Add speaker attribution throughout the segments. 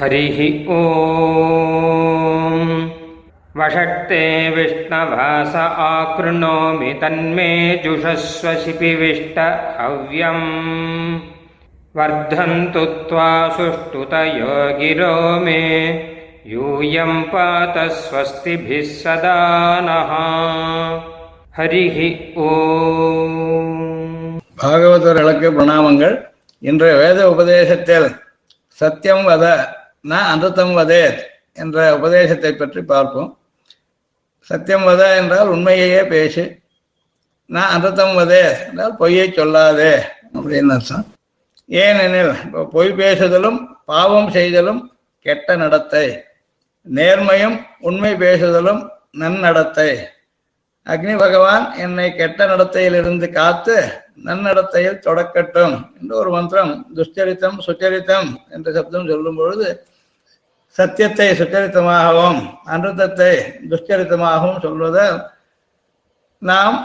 Speaker 1: हरिः ॐ वषट्ते विष्णवास आकृणोमि तन्मे जुषस्व शिपिविष्ट हव्यम् वर्धन्तु त्वा सुष्ठुतयो गिरो मे यूयं पात स्वस्तिभिः सदा नः हरिः ॐ
Speaker 2: பாகவதர்களுக்கு பிரணாமங்கள் இன்றைய வேத உபதேசத்தில் சத்தியம் வத ந அனர்த்தம் வதேத் என்ற உபதேசத்தை பற்றி பார்ப்போம். சத்தியம் வத என்றால் உண்மையையே பேசு. நான் அனர்த்தம் வதே என்றால் பொய்யை சொல்லாதே அப்படின்னு அர்த்தம். ஏனெனில் இப்போ பொய் பேசுதலும் பாவம் செய்தலும் கெட்ட நடத்தை. நேர்மையும் உண்மை பேசுதலும் நன்னடத்தை. அக்னி பகவான் என்னை கெட்ட நடத்தையிலிருந்து காத்து நன்னடத்தையில் தொடக்கட்டும் என்று ஒரு மந்திரம் துஷ்சரித்தம் சுச்சரித்தம் என்ற சப்தம் சொல்லும் பொழுது சத்தியத்தை சுச்சரித்தமாகவும் அனுத்தத்தை துஷ்சரித்தமாகவும் சொல்வதை நாம்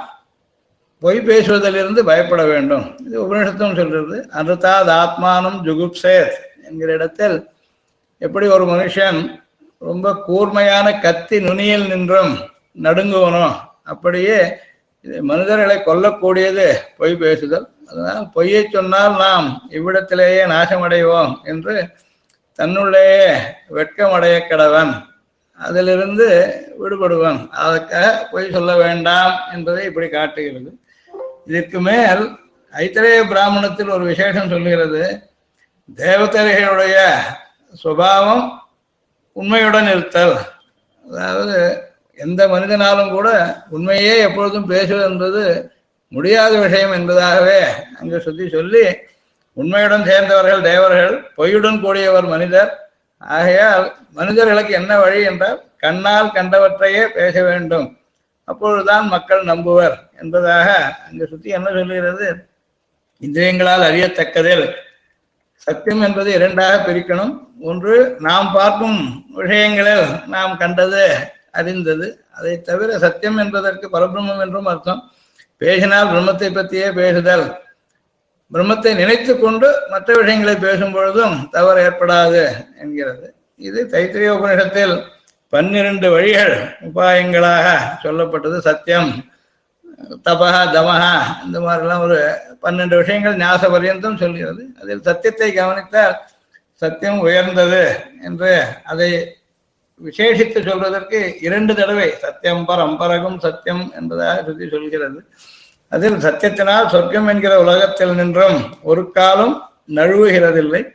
Speaker 2: பொய் பேசுவதிலிருந்து பயப்பட வேண்டும். இது உபநிஷத்தும் சொல்றது அனுத்தாத் ஆத்மானம் ஜுகுப்சேத் என்கிற இடத்தில் எப்படி ஒரு மனுஷன் ரொம்ப கூர்மையான கத்தி நுனியில் நின்றும் நடுங்குவனோ அப்படியே மனிதர்களை கொல்லக்கூடியது பொய் பேசுதல். அதனால் பொய்யை சொன்னால் நாம் இவ்விடத்திலேயே நாசமடைவோம் என்று தன்னுள்ளேயே வெட்கமடைய கடவன். அதிலிருந்து விடுபடுவன். அதற்காக பொய் சொல்ல வேண்டாம் என்பதை இப்படி காட்டுகிறது. இதற்கு மேல் ஐத்தரேய பிராமணத்தில் ஒரு விசேஷம் சொல்கிறது. தேவதரைகளுடைய சுபாவம் உண்மையுடன் இருத்தல். அதாவது எந்த மனிதனாலும் கூட உண்மையே எப்பொழுதும் பேசுவது என்பது முடியாத விஷயம் என்பதாகவே அங்கு சுத்தி சொல்லி உண்மையுடன் சேர்ந்தவர்கள் தேவர்கள் பொய்யுடன் கூடியவர் மனிதர். ஆகையால் மனிதர்களுக்கு என்ன வழி என்றால் கண்ணால் கண்டவற்றையே பேச வேண்டும். அப்பொழுதுதான் மக்கள் நம்புவர் என்பதாக அங்கு சுத்தி என்ன சொல்லுகிறது இந்திரியங்களால் அறியத்தக்கதில் சத்தியம் என்பது இரண்டாக பிரிக்கணும். ஒன்று நாம் பார்க்கும் விஷயங்களில் நாம் கண்டது அறிந்தது. அதை தவிர சத்தியம் என்பதற்கு பரபிரம்மம் என்றும் அர்த்தம். பேசினால் பிரம்மத்தை பற்றியே பேசுதல். பிரம்மத்தை நினைத்து கொண்டு மற்ற விஷயங்களை பேசும் பொழுதும் தவறு ஏற்படாது என்கிறது. இது தைத்திரிய உபநிஷத்தில் பன்னிரண்டு வழிகள் உபாயங்களாக சொல்லப்பட்டது சத்தியம். தபகா தமஹா இந்த மாதிரிலாம் ஒரு பன்னெண்டு விஷயங்கள் ஞாச பரியந்தம் சொல்கிறது. அதில் சத்தியத்தை கவனித்தால் சத்தியம் உயர்ந்தது என்று அதை விசேஷித்து சொல்வதற்கு இரண்டு தடவை சத்தியம் பரம்பரகம் சத்தியம் என்பதாக சுற்றி சொல்கிறது. அதில் சத்தியத்தினால் சொர்க்கம் என்கிற உலகத்தில் நின்றும் ஒரு காலம் நழுவுகிறதில்லை.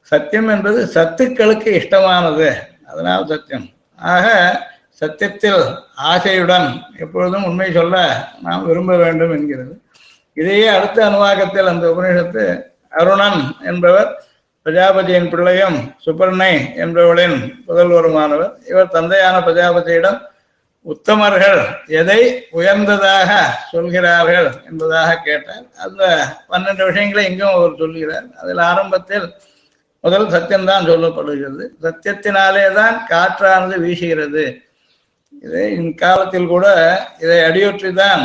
Speaker 2: சத்தியம் என்பது சத்துக்களுக்கு இஷ்டமானது. அதனால் சத்தியம். ஆக சத்தியத்தில் ஆசையுடன் எப்பொழுதும் உண்மை சொல்ல நாம் விரும்ப வேண்டும் என்கிறது. இதையே அடுத்த அனுவாகத்தில் அந்த உபநிஷத்து அருணன் என்பவர் பிரஜாபதியின் பிள்ளையும் சுப்பர்ணை என்பவளின் புதல்வருமானவர் இவர் தந்தையான பிரஜாபதியிடம் உத்தமர்கள் எதை உயர்ந்ததாக சொல்கிறார்கள் என்பதாக கேட்டார். அந்த பன்னெண்டு விஷயங்களை இங்கும் அவர் சொல்கிறார். அதில் ஆரம்பத்தில் முதல் சத்தியம்தான் சொல்லப்படுகிறது. சத்தியத்தினாலே தான் காற்றானது வீசுகிறது. இதை இக்காலத்தில் கூட இதை அடியொற்றி தான்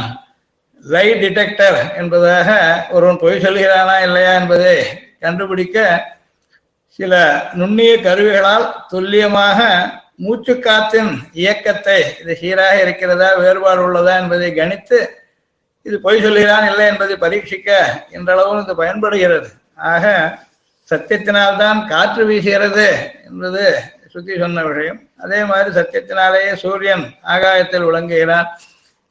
Speaker 2: லை டிடெக்டர் என்பதாக ஒருவன் பொய் சொல்கிறானா இல்லையா என்பதை கண்டுபிடிக்க சில நுண்ணிய கருவிகளால் துல்லியமாக மூச்சு இயக்கத்தை இது சீராக இருக்கிறதா வேறுபாடு உள்ளதா என்பதை கணித்து இது பொய் சொல்கிறான் இல்லை என்பதை பரீட்சிக்க என்றளவும் இது பயன்படுகிறது. ஆக சத்தியத்தினால்தான் காற்று வீசுகிறது என்பது சுத்தி சொன்ன விஷயம். அதே மாதிரி சத்தியத்தினாலேயே சூரியன் ஆகாயத்தில் விளங்குகிறான்.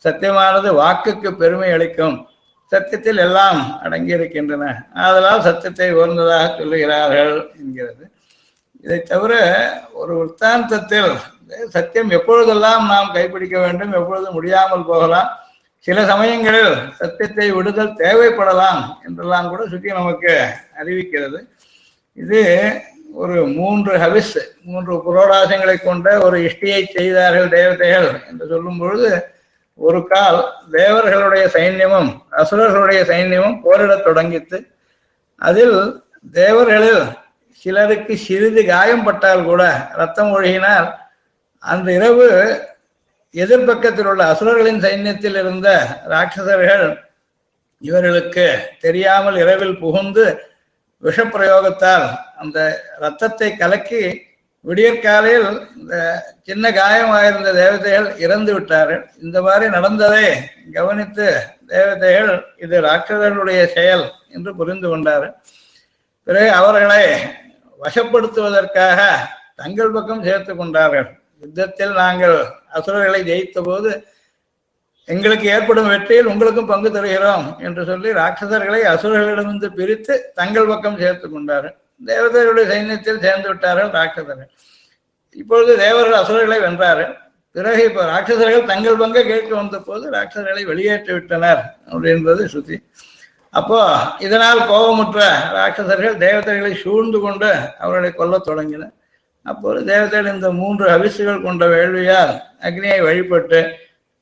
Speaker 2: சத்தியமானது வாக்குக்கு பெருமை அளிக்கும். சத்தியத்தில் எல்லாம் அடங்கியிருக்கின்றன. ஆதலால் அதனால் சத்தியத்தை உயர்ந்ததாக சொல்லுகிறார்கள் என்கிறது. இதை தவிர ஒரு விற்த்தாந்தத்தில் சத்தியம் எப்பொழுதெல்லாம் நாம் கைப்பிடிக்க வேண்டும் எப்பொழுது முடியாமல் போகலாம் சில சமயங்களில் சத்தியத்தை விடுதல் தேவைப்படலாம் என்றெல்லாம் கூட சுற்றி நமக்கு அறிவிக்கிறது. இது ஒரு மூன்று ஹவிஸ் மூன்று புரோடாசங்களை கொண்ட ஒரு இஷ்டியை செய்தார்கள் தேவதைகள் என்று சொல்லும் பொழுது ஒரு கால் தேவர்களுடைய சைன்யமும் அசுரர்களுடைய சைன்யமும் போரிடத் தொடங்கித்து அதில் தேவர்களில் சிலருக்கு சிறிது காயம் பட்டால் கூட ரத்தம் ஒழுகினால் அந்த இரவு எதிர்பக்கத்தில் உள்ள அசுரர்களின் சைன்யத்தில் இருந்த ராட்சசர்கள் இவர்களுக்கு தெரியாமல் இரவில் புகுந்து விஷப்பிரயோகத்தால் அந்த ரத்தத்தை கலக்கி விடியற்காலையில் இந்த சின்ன காயமாயிருந்த தேவதைகள் இறந்து விட்டார்கள். இந்த மாதிரி நடந்ததை கவனித்து தேவதைகள் இது ராட்சதர்களுடைய செயல் என்று புரிந்து கொண்டார்கள். பிறகு அவர்களை வசப்படுத்துவதற்காக தங்கள் பக்கம் சேர்த்து கொண்டார்கள். யுத்தத்தில் நாங்கள் அசுரர்களை ஜெயித்த போது எங்களுக்கு ஏற்படும் வெற்றியில் உங்களுக்கும் பங்கு தருகிறோம் என்று சொல்லி ராட்சசர்களை அசுரர்களிடமிருந்து பிரித்து தங்கள் பக்கம் சேர்த்து கொண்டார்கள். தேவதைகளுடைய சைன்யத்தில் சேர்ந்து விட்டார்கள் ராட்சசர்கள். இப்பொழுது தேவர்கள் அசுரர்களை வென்றார்கள். பிறகு இப்போ ராட்சசர்கள் தங்கள் பங்கை கேட்க வந்த போது ராட்சசர்களை வெளியேற்றி விட்டனர் அப்படின்றது ஸ்ருதி. அப்போ இதனால் கோபமுற்ற ராட்சசர்கள் தேவதைகளை சூழ்ந்து கொண்டு அவர்களை கொல்லத் தொடங்கினர். அப்போது தேவதைகள் இந்த மூன்று அவிசுகள் கொண்ட வேள்வியால் அக்னியை வழிபட்டு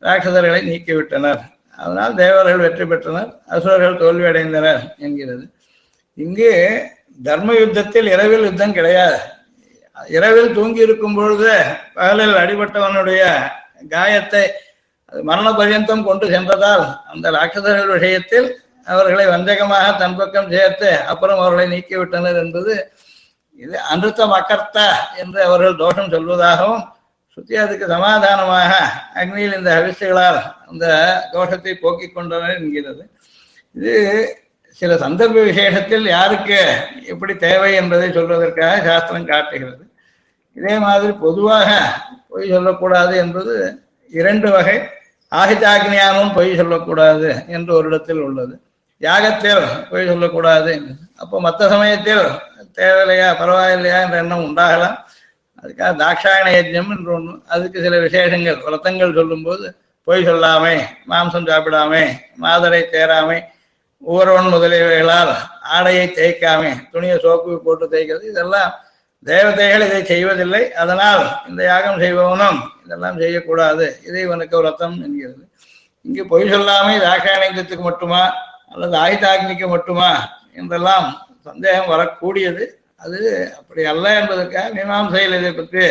Speaker 2: ராட்சசர்களை நீக்கிவிட்டனர். அதனால் தேவர்கள் வெற்றி பெற்றனர் அசுரர்கள் தோல்வி அடைந்தனர் என்கிறது. இங்கு தர்ம யுத்தத்தில் இரவில் யுத்தம் கிடையாது. இரவில் தூங்கி இருக்கும் பொழுது பகலில் அடிபட்டவனுடைய காயத்தை மரண பர்யந்தம் கொண்டு சென்றதால் அந்த ராட்சசர்கள் விஷயத்தில் அவர்களை வஞ்சகமாக தன் பக்கம் சேர்த்து அப்புறம் அவர்களை நீக்கிவிட்டனர் என்பது இது அனுத்தம் அக்கர்த்தா என்று அவர்கள் தோஷம் சொல்வதாகவும் சுத்தி அதுக்கு சமாதானமாக அக்னியில் இந்த ஹவிசுகளால் அந்த தோஷத்தை போக்கிக் கொண்டனர் என்கிறது. இது சில சந்தர்ப்ப விசேஷத்தில் யாருக்கு எப்படி தேவை என்பதை சொல்வதற்காக சாஸ்திரம் காட்டுகிறது. இதே மாதிரி பொதுவாக பொய் சொல்லக்கூடாது என்பது இரண்டு வகை. ஆகிதாக்னியாமும் பொய் சொல்லக்கூடாது என்று ஒரு இடத்தில் உள்ளது. யாகத்தில் பொய் சொல்லக்கூடாது. அப்போ மற்ற சமயத்தில் தேவையில்லையா பரவாயில்லையா என்ற எண்ணம் உண்டாகலாம். அதுக்காக தாட்சாயண யஜ்யம் என்று ஒன்று அதுக்கு சில விசேஷங்கள் விரத்தங்கள் சொல்லும்போது பொய் சொல்லாமை மாம்சம் சாப்பிடாமே மாதரை தேராமை ஊரவன் முதலியவைகளால் ஆடையை தேய்க்காமே துணியை சோப்பு போட்டு தேய்க்கிறது. இதெல்லாம் தேவதைகள் இதை செய்வதில்லை. அதனால் இந்த யாகம் செய்பவனும் இதெல்லாம் செய்யக்கூடாது. இதை இவனுக்கு விரத்தம் என்கிறது. இங்கு பொய் சொல்லாமை தாட்சாயணத்துக்கு மட்டுமா? அல்லது ஆயுதாக்னிக்கு மட்டுமா என்றெல்லாம் சந்தேகம் வரக்கூடியது. அது அப்படி அல்ல என்பதற்காக மீமாம்சையில் இதை பற்றி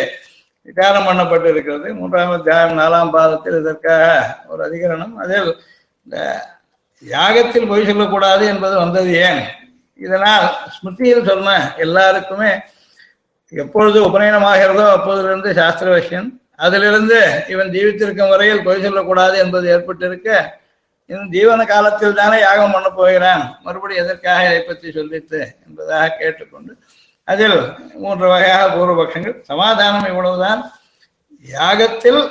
Speaker 2: விசாரம் பண்ணப்பட்டு இருக்கிறது மூன்றாம் அத்தியாயம் நாலாம் பாதத்தில் இதற்காக ஒரு அதிகரணம். அதில் இந்த யாகத்தில் பொய் சொல்லக்கூடாது என்பது வந்தது ஏன்? இதனால் ஸ்மிருதியில் சொன்ன எல்லாருக்குமே எப்பொழுது உபநயனமாகிறதோ அப்போதிலிருந்து சாஸ்திர விஷயம் அதிலிருந்து இவன் ஜீவித்திருக்கும் வரையில் பொய் சொல்லக்கூடாது என்பது ஏற்பட்டிருக்க இன்னும் ஜீவன காலத்தில் தானே யாகம் பண்ண போகிறான்? மறுபடியும் எதற்காக இதை பற்றி சொல்லித்து என்பதாக கேட்டுக்கொண்டு அதில் மூன்று வகையாக பூர்வபக்ஷங்கள். சமாதானம் இவ்வளவுதான். யாகத்தில்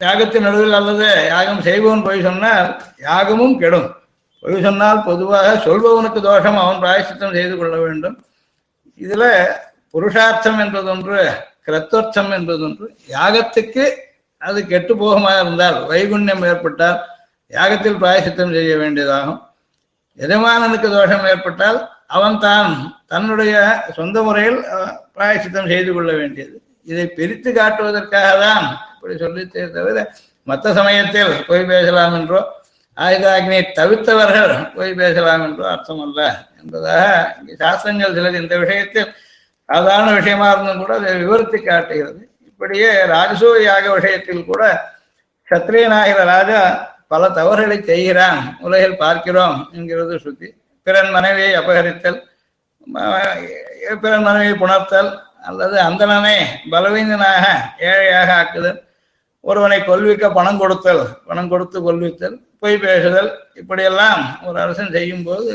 Speaker 2: யாகத்தின் நடுவில் அல்லது யாகம் செய்பவன் பொய் சொன்னால் யாகமும் கெடும். பொய் சொன்னால் பொதுவாக சொல்பவனுக்கு தோஷம் அவன் பிராயசித்தம் செய்து கொள்ள வேண்டும். இதுல புருஷார்த்தம் என்பதொன்று கிரத்தோர்த்தம் என்பதொன்று யாகத்துக்கு அது கெட்டு போகமாக இருந்தால் வைகுண்யம் ஏற்பட்டால் யாகத்தில் பிராயசித்தம் செய்ய வேண்டியதாகும். எஜமானனுக்கு தோஷம் ஏற்பட்டால் அவன் தான் தன்னுடைய சொந்த முறையில் பிராயசித்தம் செய்து கொள்ள வேண்டியது. இதை பிரித்து காட்டுவதற்காக தான் இப்படி சொல்லித்தே தவிர மற்ற சமயத்தில் போய் பேசலாம் என்றோ ஆயுதாக்னியை தவிர்த்தவர்கள் போய் பேசலாம் என்றோ அர்த்தம் அல்ல என்பதாக இங்கே சாஸ்திரங்கள் சிலர் இந்த விஷயத்தில் சாதாரண விஷயமா இருந்தும் கூட அதை விவரித்து காட்டுகிறது. இப்படியே ராஜசூ யாக விஷயத்தில் கூட சத்திரியனாகிற ராஜா பல தவறுகளை செய்கிறான் உலகில் பார்க்கிறோம் என்கிறது சுத்தி. பிறன் மனைவியை அபகரித்தல் பிறன் மனைவியை புணர்த்தல் அல்லது அந்தனனை பலவீனனாக ஏழையாக ஆக்குதல் ஒருவனை கொல்விக்க பணம் கொடுத்தல் பணம் கொடுத்து கொல்வித்தல் பொய் பேசுதல் இப்படியெல்லாம் ஒரு அரசன் செய்யும் போது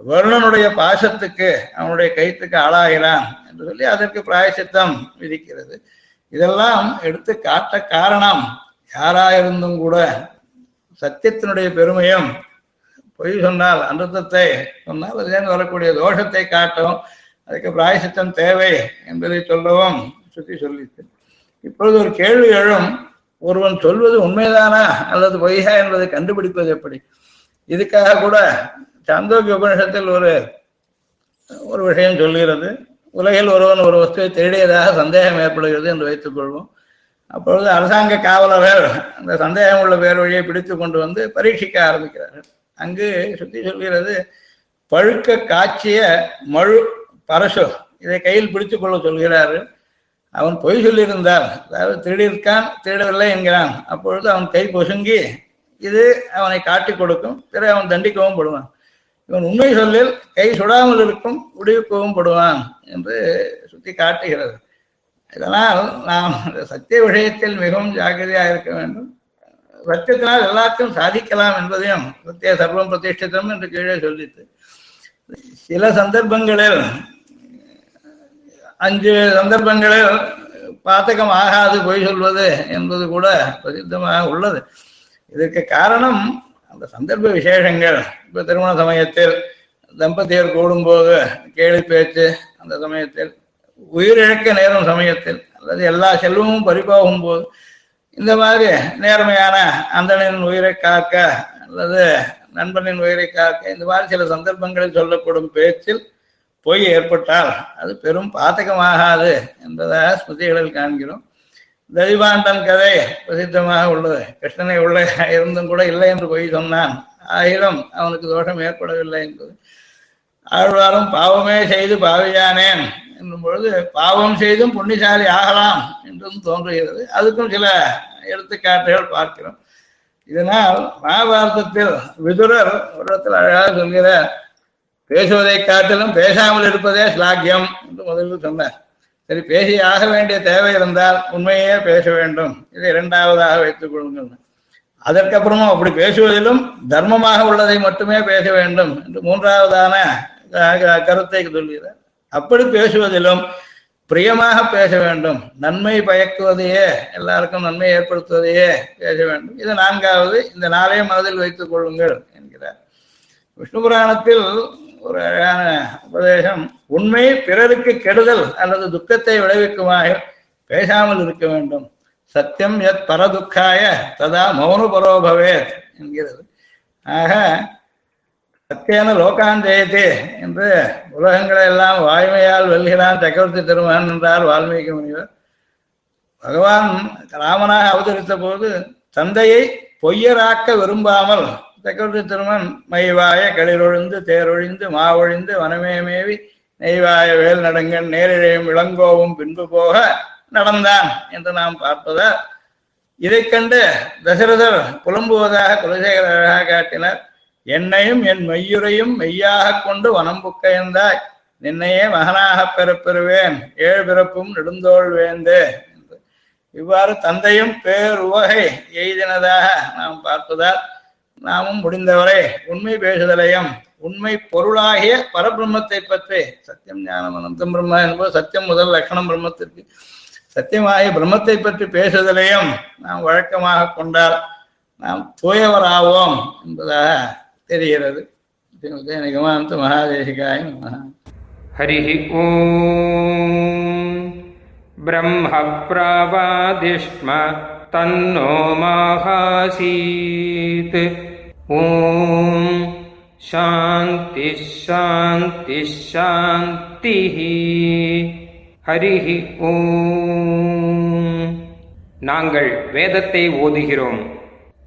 Speaker 2: வருணனுடைய பாசத்துக்கு அவனுடைய கைத்துக்கு ஆளாகிறான் என்று சொல்லி அதற்கு பிராயசித்தம் விதிக்கிறது. இதெல்லாம் எடுத்து காட்ட காரணம் யாராயிருந்தும் கூட சத்தியத்தினுடைய பெருமையும் பொய் சொன்னால் அனுத்தத்தை சொன்னால் அதிலிருந்து வரக்கூடிய தோஷத்தை காட்டவும் அதுக்கு பிராயசித்தம் தேவை என்பதை சொல்லவும் சுத்தி சொல்லித்து இப்பொழுது ஒரு கேள்வி எழும். ஒருவன் சொல்வது உண்மைதானா அல்லது பொய்யா என்பதை கண்டுபிடிப்பது எப்படி? இதுக்காக கூட சாந்தோக்கிய உபநிஷத்தில் ஒரு ஒரு விஷயம் சொல்கிறது. உலகில் ஒருவன் ஒரு வஸ்துவை தேடியதாக சந்தேகம் ஏற்படுகிறது என்று வைத்துக் கொள்வோம் அப்பொழுது அரசாங்க காவலர்கள் அந்த சந்தேகம் உள்ள பேர் வழியை பிடித்து கொண்டு வந்து பரீட்சிக்க ஆரம்பிக்கிறார்கள். அங்கு சுத்தி சொல்கிறது பழுக்க காய்ச்சிய மழு பரசு இதை கையில் பிடித்து கொள்ள சொல்கிறார்கள். அவன் பொய் சொல்லியிருந்தால் அதாவது திருடியிருக்கான் திருடவில்லை என்கிறான். அப்பொழுது அவன் கை பொசுங்கி இது அவனை காட்டி கொடுக்கும் பிறகு அவன் தண்டிக்கவும் படுவான். இவன் உண்மை சொல்லில் கை சுடாமல் இருக்கும் முடிவுக்கவும் படுவான் என்று சுத்தி காட்டுகிறது. இதனால் நாம் சத்திய விஷயத்தில் மிகவும் ஜாக்கிரதையாக இருக்க வேண்டும். சத்தியத்தினால் எல்லாத்தையும் சாதிக்கலாம் என்பதையும் சத்திய சர்வம் பிரதிஷ்டிதம் என்று கீழே சொல்லிட்டு சில சந்தர்ப்பங்களில் அஞ்சு சந்தர்ப்பங்களில் பாத்தகம் ஆகாது பொய் சொல்வது என்பது கூட பிரசித்தமாக உள்ளது. இதற்கு காரணம் அந்த சந்தர்ப்ப விசேஷங்கள். இப்ப திருமண சமயத்தில் தம்பதியர் கூடும்போது கேலி பேச்சு அந்த சமயத்தில் உயிரிழக்க நேரும் சமயத்தில் அல்லது எல்லா செல்வமும் பறிபோகும் போது இந்த மாதிரி நேர்மையான அந்தனின் உயிரை காக்க அல்லது நண்பனின் உயிரை காக்க இந்த மாதிரி சில சந்தர்ப்பங்களில் சொல்லப்படும் பேச்சில் பொய் ஏற்பட்டால் அது பெரும் பாத்தகமாகாது என்பதாக ஸ்மிருதிகளில் காண்கிறோம். ததிபாண்டன் கதை பிரசித்தமாக உள்ளது. கிருஷ்ணனை உள்ள இருந்தும் கூட இல்லை என்று பொய் சொன்னான். ஆயிரம் அவனுக்கு தோஷம் ஏற்படவில்லை என்பது. ஆழ்வாரும் பாவமே செய்து பாவியானேன். என்னும் பொழுது பாவம் செய்தும் புண்ணியசாலி ஆகலாம் என்றும் தோன்றுகிறது. அதுக்கும் சில எடுத்துக்காட்டுகள் பார்க்கிறோம். இதனால் மகாபாரதத்தில் விதுரர் ஒரு இடத்தில் அழகாக சொல்கிறார் பேசுவதை காட்டிலும் பேசாமல் இருப்பதே ஸ்லாக்கியம் என்று முதலில் சொன்னார். சரி பேசி ஆக வேண்டிய தேவை இருந்தால் உண்மையே பேச வேண்டும். இதை இரண்டாவதாக வைத்துக் கொள்ளுங்கள். அதற்கப்புறமும் அப்படி பேசுவதிலும் தர்மமாக உள்ளதை மட்டுமே பேச வேண்டும் என்று மூன்றாவதான க- கருத்தை சொல்கிறார். அப்படி பேசுவதிலும் பிரியமாக பேச வேண்டும். நன்மை பயக்குவதையே எல்லாருக்கும் நன்மை ஏற்படுத்துவதையே பேச வேண்டும். இது நான்காவது இந்த நாளே மனதில் வைத்துக் கொள்ளுங்கள் என்கிறார். விஷ்ணு புராணத்தில் ஒரு அழகான உபதேசம் உண்மை பிறருக்கு கெடுதல் அல்லது துக்கத்தை விளைவிக்குமாக பேசாமல் இருக்க வேண்டும். சத்தியம் எத் பரதுக்காய ததா மௌன பரோபவேத் என்கிறது. ஆக சத்தியன லோகான் ஜெயத்தே என்று உலகங்களை எல்லாம் வாய்மையால் வெல்கிறான் சக்கரவர்த்தி திருமகன் என்றார் வால்மீகி முனிவர். பகவான் ராமனாக அவதரித்த போது தந்தையை பொய்யராக்க விரும்பாமல் சக்கரவர்த்தி திருமன் மைவாய களிரொழிந்து தேரொழிந்து மாவொழிந்து வனமே மேவி நெய்வாய வேல் நடங்கன் நேரிழையும் இளங்கோவும் பின்பு போக நடந்தான் என்று நாம் பார்ப்பதால் இதைக் கண்டு தசரதர் புலம்புவதாக குலசேகர காட்டினார். என்னையும் என் மெய்யுரையும் மெய்யாக கொண்டு வனம் புக்கையந்தாய் நின்னையே மகனாகப் பெறப்பெறுவேன். ஏழு பிறப்பும் நெடுந்தோள் வேந்தே. என்று இவ்வாறு தந்தையும் பேருவகை எய்தினதாக நாம் பார்ப்பதால் நாமும் முடிந்தவரை. உண்மை பேசுதலையும் உண்மை பொருளாகிய பரபிரம்மத்தை பற்றி சத்தியம் ஞானம் அனந்தம் பிரம்ம என்பது சத்தியம் முதல் லட்சணம் பிரம்மத்திற்கு. சத்தியமாகிய பிரம்மத்தை பற்றி பேசுதலையும் நாம் வழக்கமாக கொண்டால் நாம் தூயவராவோம் என்பதாக தெரிகிறது. நிகமாந்த மகாதேசிகாய
Speaker 1: ஹரி ஓம். பிரம்ம தன்னோ மாகாசீத். ஓம். சாந்தி சாந்தி சாந்தி ஹரி ஓம். நாங்கள் வேதத்தை ஓதுகிறோம்.